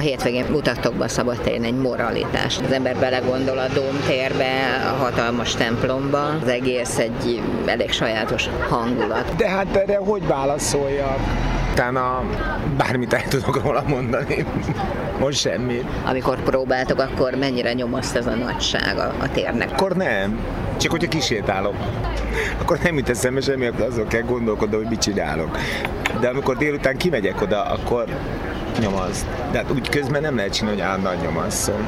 hétvégén mutattok be a szabadtéren egy moralitást. Az ember belegondol a Dómtérbe, a hatalmas templomba, az egész egy elég sajátos hangulat. De hát erre hogy válaszoljak? Utána bármit el tudok róla mondani. Most semmit. Amikor próbáltok, akkor mennyire nyomaszt ez a nagyság a, a térnek? Akkor nem. Csak hogyha kisétálok. Akkor nem jut eszembe semmi, akkor azon kell gondolkodnom, hogy mit csinálok. De amikor délután kimegyek oda, akkor nyomaz. De hát úgy közben nem lehet csinálni, hogy állandóan nyomasszon.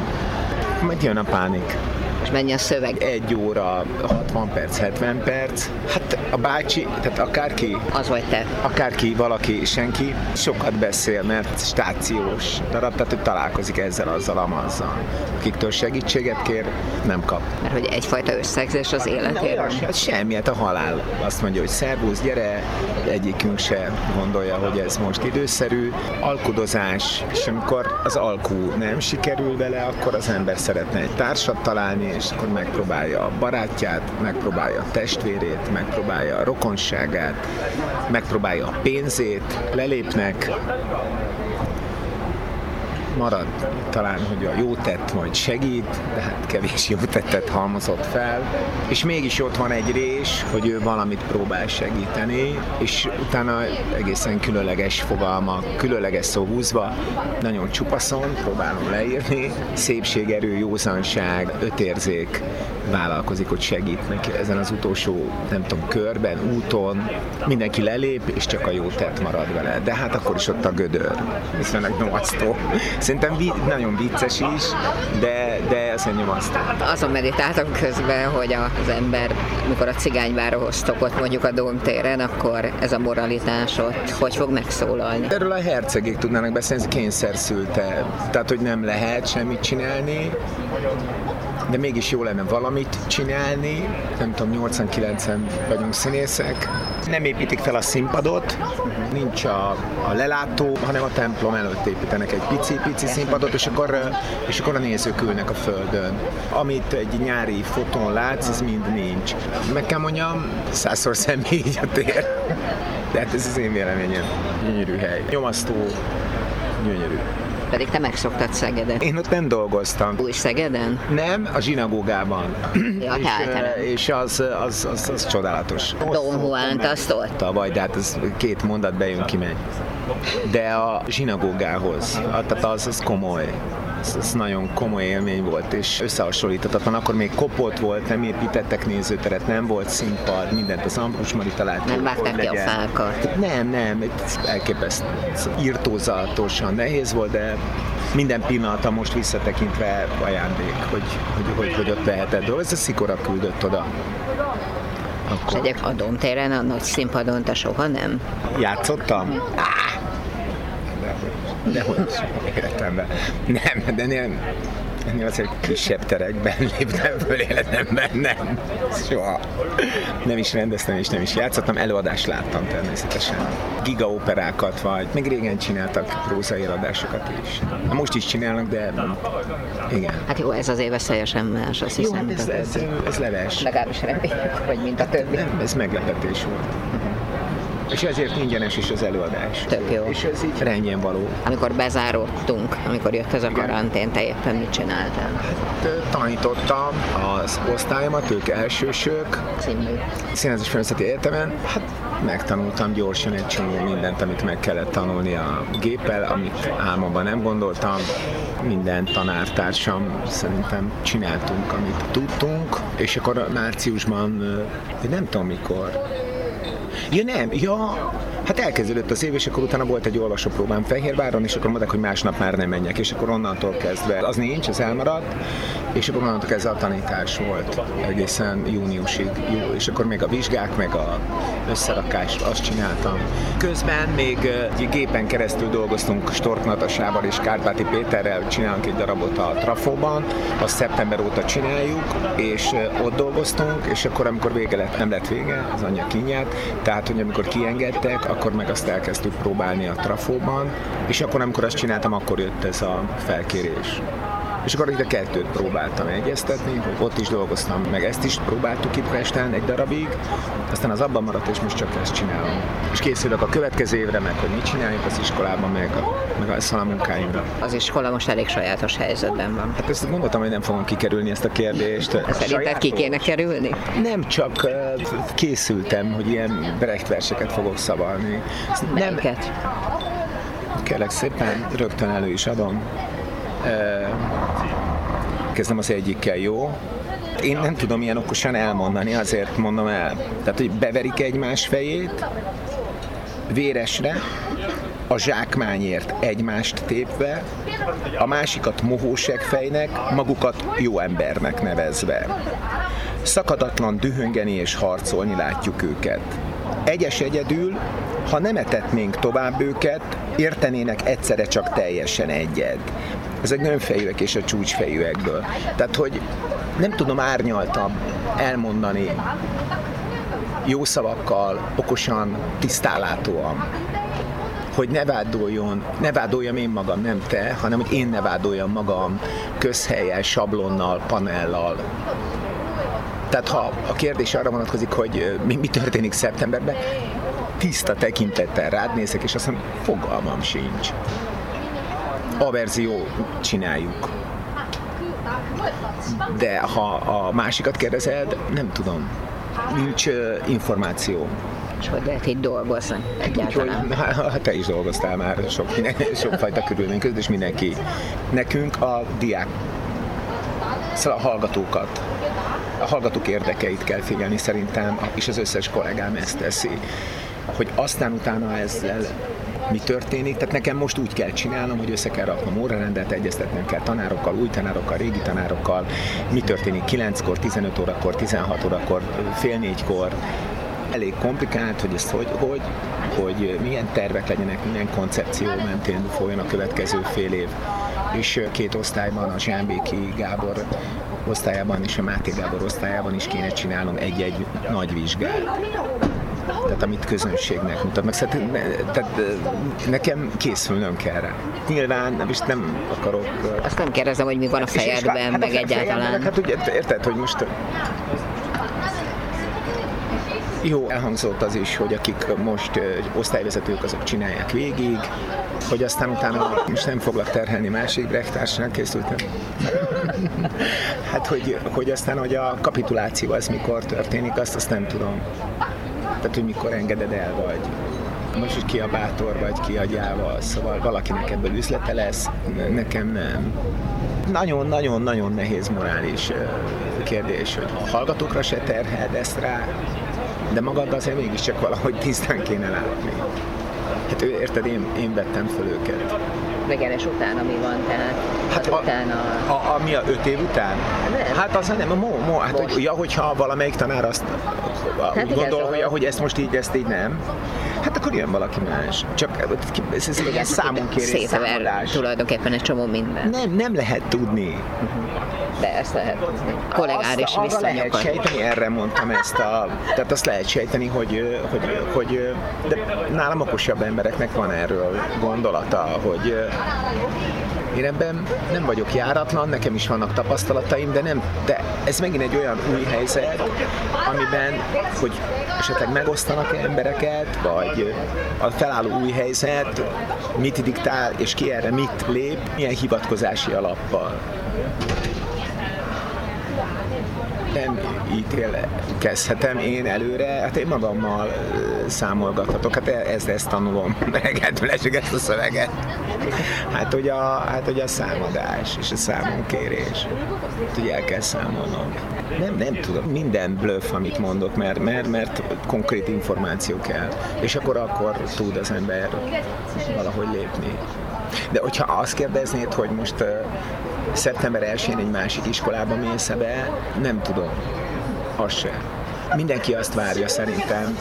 Majd jön a pánik. És mennyi a szöveg? Egy óra, 60 perc, 70 perc. Hát a bácsi, tehát akárki, Az vagy te. akárki, valaki, senki, sokat beszél, mert stációs darab, tehát hogy találkozik ezzel, azzal, amazzal. Akiktől segítséget kér, nem kap. Mert hogy egyfajta összegzés az életéről. Hát semmi, hát a halál azt mondja, hogy szervusz, gyere, egyikünk se gondolja, hogy ez most időszerű. Alkudozás, és amikor az alkú nem sikerül vele, akkor az ember szeretne egy társat találni, és akkor megpróbálja a barátját, megpróbálja a testvérét, megpróbálja a rokonságát, megpróbálja a pénzét, lelépnek, marad talán, hogy a jó tett majd segít, de hát kevés jó tettet halmozott fel, és mégis ott van egy rés, hogy ő valamit próbál segíteni, és utána egészen különleges fogalmak, különleges szó húzva, nagyon csupaszon próbálom leírni, szépség, erő, józanság, ötérzék vállalkozik, hogy segít neki ezen az utolsó, nem tudom, körben, úton, mindenki lelép, és csak a jó tett marad vele. De hát akkor is ott a gödör, viszonylag nyomasztó. Szerintem vi- nagyon vicces is, de, de azért nyomasztó. Azon meditáltam közben, hogy az ember, mikor a cigányvárohoz ott mondjuk a Dómtéren, akkor ez a moralitás ott hogy fog megszólalni? Erről a hercegék tudnának beszélni, ez kényszer szülte. Tehát, hogy nem lehet semmit csinálni, de mégis jó lenne valamit csinálni. Nem tudom, 89-en vagyunk színészek. Nem építik fel a színpadot, nincs a, a lelátó, hanem a templom előtt építenek egy pici-pici színpadot, és akkor, és akkor a nézők ülnek a földön. Amit egy nyári fotón látsz, ez mind nincs. Meg kell mondjam, százszor személy a tér. De hát ez az én véleményem. Gyönyörű hely. Nyomasztó, gyönyörű. Pedig te megszoktad Szegedet. Én ott nem dolgoztam. Új Szegeden? Nem, a zsinagógában. Ja, és, általán. eh, és az, az, az, az csodálatos. Don Juan-t azt ott? Tavaly, de hát ez két mondat bejön, kimegy. De a zsinagógához, tehát az, az komoly. Ez, ez nagyon komoly élmény volt, és összehasonlíthatatlan. Akkor még kopott volt, nem építettek nézőteret, nem volt színpad, mindent az Ambrus Mari talált. Nem vágták ki a fákat. Nem, nem, ez elképesztő. Ez Írtózatosan nehéz volt, de minden pillanata most visszatekintve ajándék, hogy, hogy, hogy, hogy ott lehetett dolgozni. Ez a Szikora küldött oda. És Akkor egyek a a nagy színpadon te soha nem? játszottam? Á! Dehogy életemben. Nem, de nem. Ennél azért kisebb terekben léptem föl életemben, nem. Soha. Nem is rendeztem és nem is játszottam, előadást láttam természetesen. Gigaoperákat vagy, még régen csináltak prózai eladásokat is. Na, Most is csinálnak, de igen. Hát jó, ez azért veszélyesen más, azt Jó, hiszem. hát ez, ez, többi. ez leves. Legalábbis reméljük, hogy mint a többi. Nem, ez meglepetés volt. És ezért ingyenes is az előadás. Tök jó. És ez így rendjén való. Amikor bezáródtunk, amikor jött ez a karantén, te éppen mit csináltál? Ö, Tanítottam az osztályomat, ők elsősök, Című. Színház és Filmszeti Egyetemen. Hát megtanultam gyorsan egy csomó mindent, amit meg kellett tanulni a géppel, amit álmomban nem gondoltam. Minden tanártársam szerintem csináltunk, amit tudtunk, és akkor márciusban, nem tudom mikor, Ja nem, ja, hát elkezdődött az év, és akkor utána volt egy olvasópróbám Fehérváron, és akkor mondták, hogy másnap már nem menjek, és akkor onnantól kezdve az nincs, az elmaradt, és akkor onnantól kezdve a tanítás volt egészen júniusig, jó, és akkor még a vizsgák, meg a összerakást, azt csináltam. Közben még egy gépen keresztül dolgoztunk Stork Natasával és Kárpáti Péterrel, csinálunk egy darabot a Trafóban, azt szeptember óta csináljuk, és ott dolgoztunk, és akkor amikor vége lett, nem lett vége, az anyja kinyert, tehát hogy amikor kiengedtek, akkor meg azt elkezdtük próbálni a Trafóban, és akkor amikor azt csináltam, akkor jött ez a felkérés. És akkor itt a kettőt próbáltam egyeztetni, hogy ott is dolgoztam, meg ezt is próbáltuk itt Pesten egy darabig, aztán az abban maradt, és most csak ezt csinálom. És készülök a következő évre, meg hogy mit csináljuk az iskolában, meg a, meg a, a munkáimra. Az iskola most elég sajátos helyzetben van. Hát ezt mondtam, hogy nem fogom kikerülni ezt a kérdést. Szerinted sajátos? ki kéne kerülni? Nem, csak készültem, hogy ilyen Brecht verseket fogok szavalni. Melyiket? Nem, kérlek szépen, rögtön elő is adom. Kezdem az egyikkel, jó? Én nem tudom ilyen okosan elmondani, azért mondom el. Tehát, hogy beverik egymás fejét, véresre, a zsákmányért egymást tépve, a másikat mohósegfejnek, magukat jó embernek nevezve. Szakadatlan dühöngeni és harcolni látjuk őket. Egyes egyedül, ha nem etetnénk tovább őket, értenének egyszerre csak teljesen egyed. Ezek nem fejűek és a csúcsfejűekből. Tehát, hogy nem tudom árnyaltam elmondani jó szavakkal, okosan, tisztálátóan, hogy ne vádoljon, ne vádoljam én magam, nem te, hanem hogy én ne vádoljam magam közhelyel, sablonnal, panellal. Tehát ha a kérdés arra vonatkozik, hogy mi, mi történik szeptemberben, tiszta tekintettel rád nézek, és azt mondom, fogalmam sincs. A verzió csináljuk. De ha a másikat kérdezed, nem tudom. Nincs uh, információ. És hogy lehet itt dolgozni egyáltalán? Úgyhogy, hát te is dolgoztál már sok, sokfajta körülmény között, és mindenki. Nekünk a diák, szóval a hallgatókat, a hallgatók érdekeit kell figyelni szerintem, és az összes kollégám ezt teszi. Hogy aztán utána ezzel mi történik. Tehát nekem most úgy kell csinálnom, hogy össze kell raknom órarendet, egyeztetnem kell tanárokkal, új tanárokkal, régi tanárokkal, mi történik 9-kor, 15 órakor, 16 órakor, fél négykor, elég komplikált, hogy ezt hogy, hogy, hogy milyen tervek legyenek, milyen koncepció mentén folyjon a következő fél év. És két osztályban, a Zsámbéki Gábor osztályában és a Máté Gábor osztályában is kéne csinálnom egy-egy nagy vizsgát tehát amit közönségnek mutat meg. Szóval, tehát nekem készülnöm kell rá. Nyilván nem is nem akarok... Azt nem kérdezem, hogy mi van a fejedben, hát meg egyáltalán. Hát ugye érted, hogy most jó, elhangzott az is, hogy akik most osztályvezetők, azok csinálják végig, hogy aztán utána most nem foglak terhelni másik brechtársnak, készültem. hát, hogy, hogy aztán, hogy a kapituláció az mikor történik, azt, azt nem tudom. Tehát, hogy mikor engeded el, vagy most is ki a bátor, vagy ki a gyáva, szóval valakinek ebből üzlete lesz, nekem nem. Nagyon-nagyon-nagyon nehéz morális kérdés, hogy a hallgatókra se terheld ezt rá, de magad azért mégiscsak valahogy tisztán kéne látni. Hát ő, érted, én, én vettem föl őket. Vegeres utána mi van, tehát hát a, utána... A, a, mi a öt év után? Nem. Hát az nem, a mo, mo, hát hogy, ja, hogyha valamelyik tanár azt hát úgy gondol, hogy, hogy ezt most így, ezt így nem, hát akkor jön valaki más. Csak ez, ez, ez számon kérés, számolás. tulajdonképpen egy csomó minden. Nem, nem lehet tudni. Uh-huh de ezt lehet kollégáris azt, arra lehet sejteni, erre mondtam ezt a, tehát azt lehet sejteni, hogy, hogy, hogy de nálam okosabb embereknek van erről gondolata, hogy én ebben nem vagyok járatlan, nekem is vannak tapasztalataim, de nem, de ez megint egy olyan új helyzet, amiben, hogy esetleg megosztanak embereket, vagy a felálló új helyzet mit diktál, és ki erre mit lép, milyen hivatkozási alappal. Nem ítélkezhetem én előre, hát én magammal számolgathatok, hát ezt, ezt tanulom hát ezt a szöveget. Hát hogy, a, hát, hogy a számadás és a számonkérés, hát, hogy el kell számolnom. Nem, nem tudom, minden bluff, amit mondok, mert, mert, mert konkrét információ kell, és akkor akkor tud az ember valahogy lépni. De hogyha azt kérdeznéd, hogy most szeptember 1-én egy másik iskolába mész be, nem tudom. Az se. Mindenki azt várja szerintem,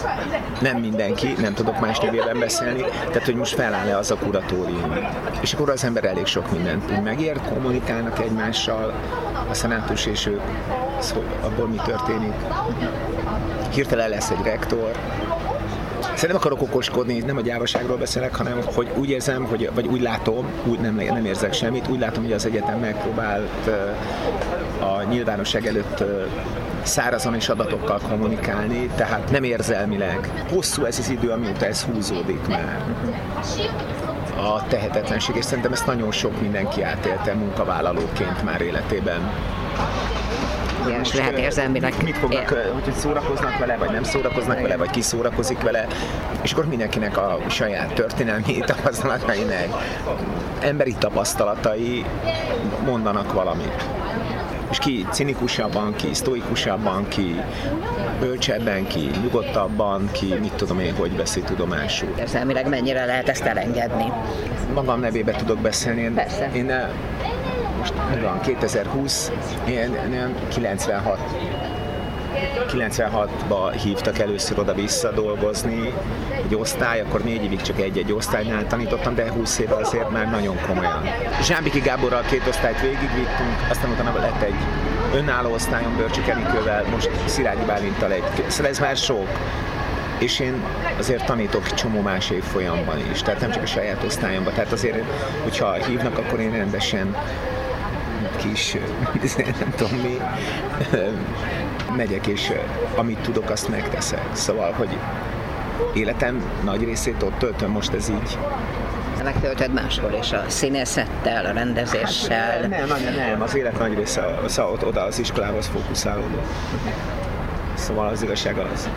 nem mindenki, nem tudok más névében beszélni, tehát hogy most feláll-e az a kuratórium. És akkor az ember elég sok mindent megért, kommunikálnak egymással, a szenátus és ők, abból mi történik. Hirtelen lesz egy rektor, Szerintem nem akarok okoskodni, nem a gyávaságról beszélek, hanem hogy úgy érzem, hogy, vagy úgy látom, úgy nem, nem érzek semmit, úgy látom, hogy az egyetem megpróbált a nyilvánosság előtt szárazon és adatokkal kommunikálni, tehát nem érzelmileg. Hosszú ez az idő, amióta ez húzódik már a tehetetlenség, és szerintem ezt nagyon sok mindenki átélte munkavállalóként már életében. Igen, és lehet érzelmileg. Mit fognak, hogy szórakoznak vele, vagy nem szórakoznak vele, vagy ki szórakozik vele, és akkor mindenkinek a saját történelmi tapasztalatai, meg emberi tapasztalatai mondanak valamit és ki cinikusabban, ki sztoikusabban, ki bölcsebben, ki nyugodtabban, ki mit tudom én, hogy veszi tudomásul. Érzelmileg mennyire lehet ezt elengedni? Magam nevébe tudok beszélni. Én, Persze. Én eh, most mi van, 2020, én, én 96 96-ba hívtak először oda-vissza dolgozni egy osztály, akkor négy évig csak egy-egy osztálynál tanítottam, de 20 éve azért már nagyon komolyan. Zsámbiki Gáborral két osztályt végigvittünk, aztán utána lett egy önálló osztályon Börcsik Enikővel, most Szilágyi Bálintal egy. Szóval ez már sok és én azért tanítok csomó más évfolyamban is, tehát nem csak a saját osztályomban, tehát azért, hogyha hívnak, akkor én rendesen kis, nem tudom mi, megyek, és amit tudok, azt megteszek. Szóval, hogy életem nagy részét ott töltöm, most ez így Megtöltöd máshol is, a színészettel, a rendezéssel. Hát, nem, nem, nem, az élet nagy része szóval oda az iskolához fókuszálódott. Szóval az igazság az.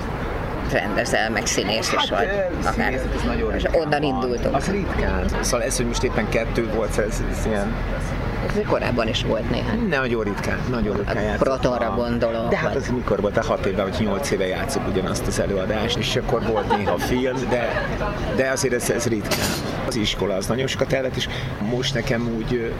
Rendezel, meg színész is vagy. Hát, Akár. Ez nagyon és onnan indultunk. Az ritkán. Szóval ez, hogy most éppen kettő volt, ez, ez ilyen ez korábban is volt néhány. Nagyon ritkán, nagyon ritkán játszottam. Protonra gondolom. De hát az mikor volt, a hat éve vagy nyolc éve játszok ugyanazt az előadást, és akkor volt néha film, de, de azért ez, ez ritkán. Az iskola az nagyon sokat elvett, és most nekem úgy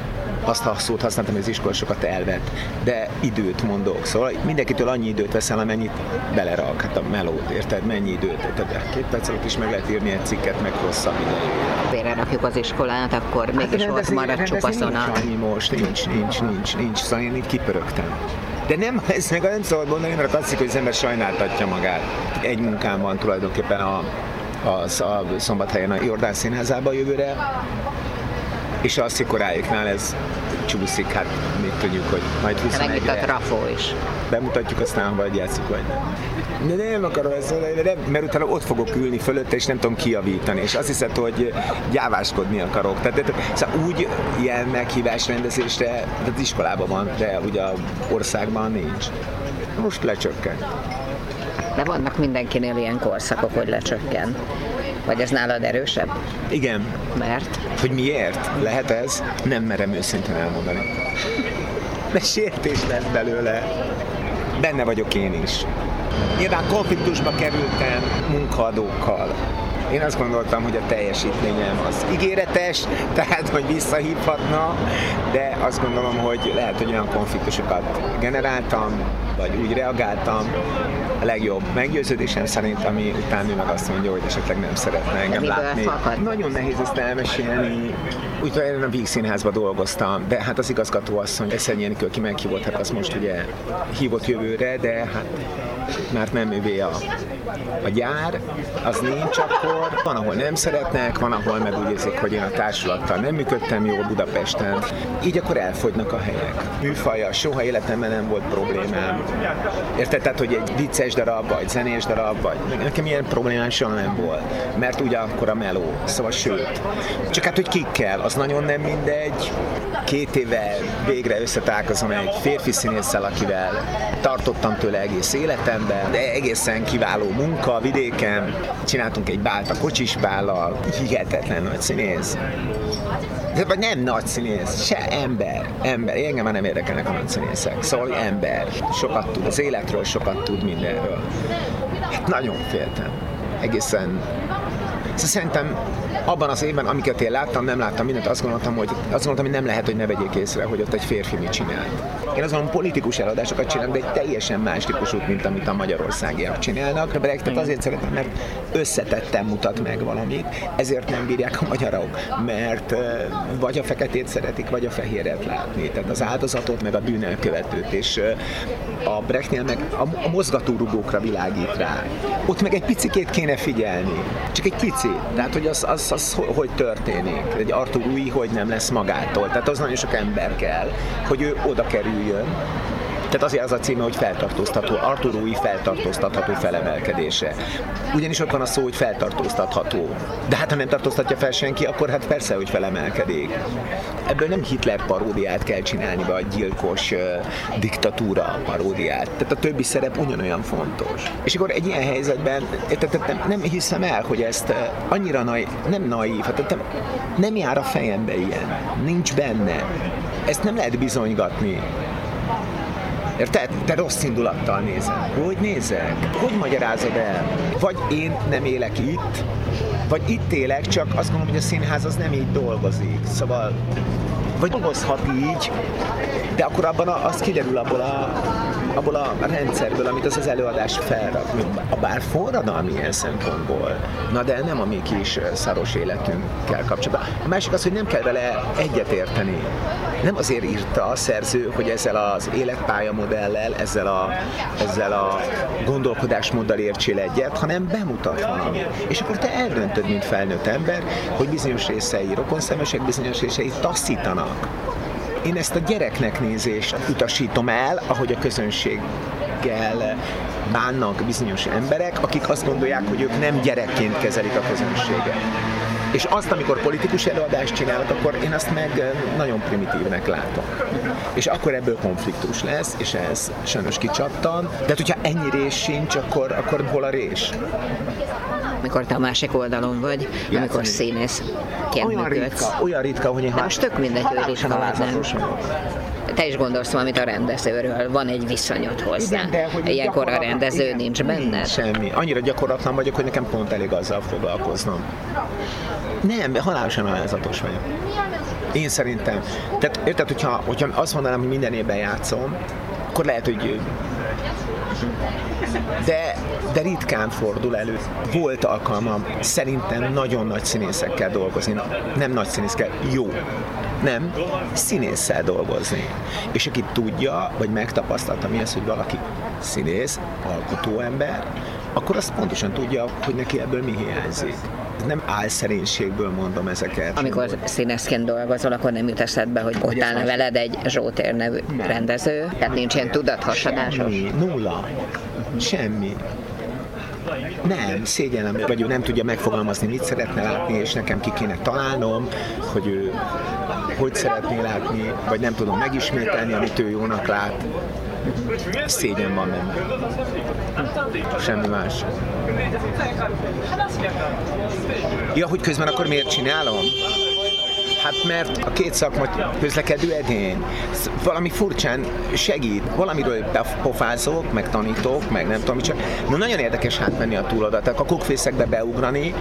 azt a szót használtam, hogy az iskola sokat elvett, de időt mondok. Szóval mindenkitől annyi időt veszel, amennyit belerak, hát a melót, érted? Mennyi időt? Tehát két perc alatt is meg lehet írni egy cikket, meg hosszabb idejű. rakjuk az iskolát, akkor hát mégis ott marad csupaszon a... most, nincs, nincs, nincs, nincs, szóval én itt kipörögtem. De nem, ez meg nem szabad mondani, mert a klasszik, hogy az ember sajnáltatja magát. Egy munkám van tulajdonképpen a, a, a Szombathelyen a Jordán Színházába jövőre, és a szikoráiknál ez csúszik, hát mit tudjuk, hogy majd 21 Meg itt a trafó is. Bemutatjuk aztán, vagy játszunk, vagy nem. De nem akarom ezt mondani, nem, mert utána ott fogok ülni fölötte, és nem tudom kiavítani, és azt hiszed, hogy gyáváskodni akarok. Tehát, de, szóval úgy ilyen meghívás rendezésre, az iskolában van, de ugye országban nincs. Most lecsökken. De vannak mindenkinél ilyen korszakok, hogy lecsökken. Vagy ez nálad erősebb? Igen. Mert? Hogy miért? Lehet ez? Nem merem őszintén elmondani. De sértés lett belőle. Benne vagyok én is. Nyilván konfliktusba kerültem munkaadókkal. Én azt gondoltam, hogy a teljesítményem az ígéretes, tehát hogy visszahívhatna, de azt gondolom, hogy lehet, hogy olyan konfliktusokat generáltam, vagy úgy reagáltam, a legjobb meggyőződésem szerint, ami után ő meg azt mondja, hogy esetleg nem szeretne engem látni. Nagyon nehéz ezt elmesélni. Úgy én a Víg Színházban dolgoztam, de hát az igazgató asszony, Eszenyi Enikő, aki meghívott, hát az most ugye hívott jövőre, de hát mert nem ővé a, a gyár, az nincs akkor. Van, ahol nem szeretnek, van, ahol meg úgy érzik, hogy én a társulattal nem működtem jól Budapesten. Így akkor elfogynak a helyek. Műfaja, soha életemben nem volt problémám. Érted? Tehát, hogy egy vicces darab, vagy zenés darab, vagy nekem ilyen problémám soha nem volt. Mert ugye akkor a meló. Szóval sőt. Csak hát, hogy kikkel, az nagyon nem mindegy. Két éve végre összetálkozom egy férfi színésszel, akivel tartottam tőle egész életemben, de egészen kiváló munka vidéken. Csináltunk egy bált a kocsispállal, hihetetlen nagy színész. De, vagy nem nagy színész, se ember, ember. Engem már nem érdekelnek a nagy színészek. Szóval ember. Sokat tud az életről, sokat tud mindenről. Hát nagyon féltem. Egészen Szóval szerintem abban az évben, amiket én láttam, nem láttam mindent, azt gondoltam, hogy, azt gondoltam, hogy nem lehet, hogy ne vegyék észre, hogy ott egy férfi mit csinált. Én azon politikus eladásokat csinálok, de egy teljesen más típusút, mint amit a magyarországiak csinálnak. A Brexit azért szeretem, mert összetettem mutat meg valamit, ezért nem bírják a magyarok, mert vagy a feketét szeretik, vagy a fehéret látni. Tehát az áldozatot, meg a bűnelkövetőt, és a Brechtnél meg a, a mozgatórugókra világít rá. Ott meg egy picikét kéne figyelni. Csak egy pici. Tehát, hogy az, az, az hogy történik. Egy Artur új, hogy nem lesz magától. Tehát az nagyon sok ember kell, hogy ő oda kerüljön, tehát azért az a címe, hogy feltartóztató, Artur új feltartóztatható felemelkedése. Ugyanis ott van a szó, hogy feltartóztatható. De hát ha nem tartóztatja fel senki, akkor hát persze, hogy felemelkedik. Ebből nem Hitler paródiát kell csinálni, vagy gyilkos uh, diktatúra paródiát. Tehát a többi szerep ugyanolyan fontos. És akkor egy ilyen helyzetben tehát nem, nem hiszem el, hogy ezt uh, annyira nai, nem naív, tehát nem, nem jár a fejembe ilyen. Nincs benne. Ezt nem lehet bizonygatni. Érted? Te rossz indulattal nézel. Hogy nézek? Hogy magyarázod el? Vagy én nem élek itt, vagy itt élek, csak azt gondolom, hogy a színház az nem így dolgozik. Szóval vagy dolgozhat így, de akkor abban az kiderül abból a, abból a rendszerből, amit az az előadás felrak. A bár forradalmi ilyen szempontból, na de nem a mi kis szaros életünkkel kapcsolatban. A másik az, hogy nem kell vele egyetérteni. Nem azért írta a szerző, hogy ezzel az életpálya modellel, ezzel a, ezzel a gondolkodásmóddal értsél egyet, hanem bemutat valami. És akkor te eldöntöd, mint felnőtt ember, hogy bizonyos részei rokonszemesek, bizonyos részei taszítanak. Én ezt a gyereknek nézést utasítom el, ahogy a közönséggel bánnak bizonyos emberek, akik azt gondolják, hogy ők nem gyerekként kezelik a közönséget. És azt, amikor politikus előadást csinálok, akkor én azt meg nagyon primitívnek látom. És akkor ebből konfliktus lesz, és ez sajnos kicsattan. De hát, hogyha ennyi rés sincs, akkor, akkor hol a rés? Amikor te a másik oldalon vagy, Játszani. amikor színész olyan ritka, olyan ritka, hogy én ha... most tök mindegy, hogy ritka vagy nem te is gondolsz valamit a rendezőről, van egy viszonyod hozzá. Igen, de hogy Ilyenkor a rendező igen, nincs benne? Semmi. Annyira gyakorlatlan vagyok, hogy nekem pont elég azzal foglalkoznom. Nem, halálosan alázatos vagyok. Én szerintem. Tehát érted, hogyha, hogyha azt mondanám, hogy minden évben játszom, akkor lehet, hogy de, de ritkán fordul elő. Volt alkalmam szerintem nagyon nagy színészekkel dolgozni. Nem nagy színészekkel, jó. Nem, színésszel dolgozni. És aki tudja, vagy megtapasztalta mi az, hogy valaki színész, alkotóember, akkor azt pontosan tudja, hogy neki ebből mi hiányzik nem álszerénységből mondom ezeket. Amikor színészként dolgozol, akkor nem jut eszedbe, hogy ott állna veled egy Zsótér nevű nem. rendező? Tehát nincs ilyen tudathasadásos? Semmi, nulla. Semmi. Nem, szégyenem, vagy ő nem tudja megfogalmazni, mit szeretne látni, és nekem ki kéne találnom, hogy ő hogy szeretné látni, vagy nem tudom megismételni, amit ő jónak lát. Szégyen van benne. Semmi más. Ja, hogy közben akkor miért csinálom? Mert a két szakma közlekedő edény valami furcsán segít, valamiről bepofázok, meg tanítok, meg nem tudom, csak no, nagyon érdekes hát menni a túlodat, a kukfészekbe beugrani,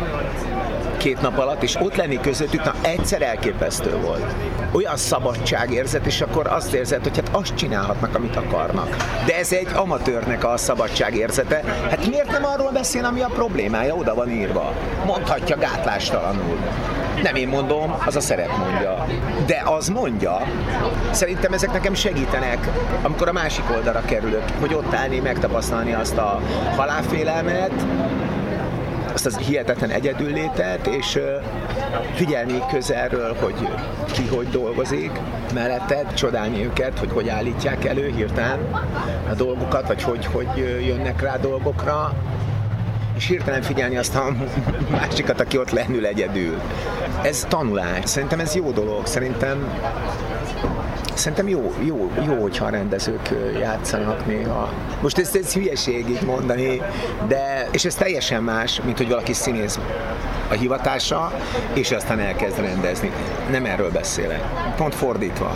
két nap alatt, és ott lenni közöttük, na egyszer elképesztő volt. Olyan szabadságérzet, és akkor azt érzed, hogy hát azt csinálhatnak, amit akarnak. De ez egy amatőrnek a szabadságérzete. Hát miért nem arról beszél, ami a problémája, oda van írva. Mondhatja gátlástalanul. Nem én mondom, az a szerep mondja. De az mondja. Szerintem ezek nekem segítenek, amikor a másik oldalra kerülök, hogy ott állni, megtapasztalni azt a halálfélelmet, azt az hihetetlen egyedüllétet, és figyelni közelről, hogy ki hogy dolgozik melletted, csodálni őket, hogy hogy állítják elő hirtelen a dolgokat, vagy hogy, hogy jönnek rá dolgokra, és hirtelen figyelni azt a másikat, aki ott lennül egyedül. Ez tanulás. Szerintem ez jó dolog. Szerintem Szerintem jó, jó, jó, hogyha a rendezők játszanak néha. Most ez, ez hülyeség így mondani, de, és ez teljesen más, mint hogy valaki színész a hivatása, és aztán elkezd rendezni. Nem erről beszélek. Pont fordítva.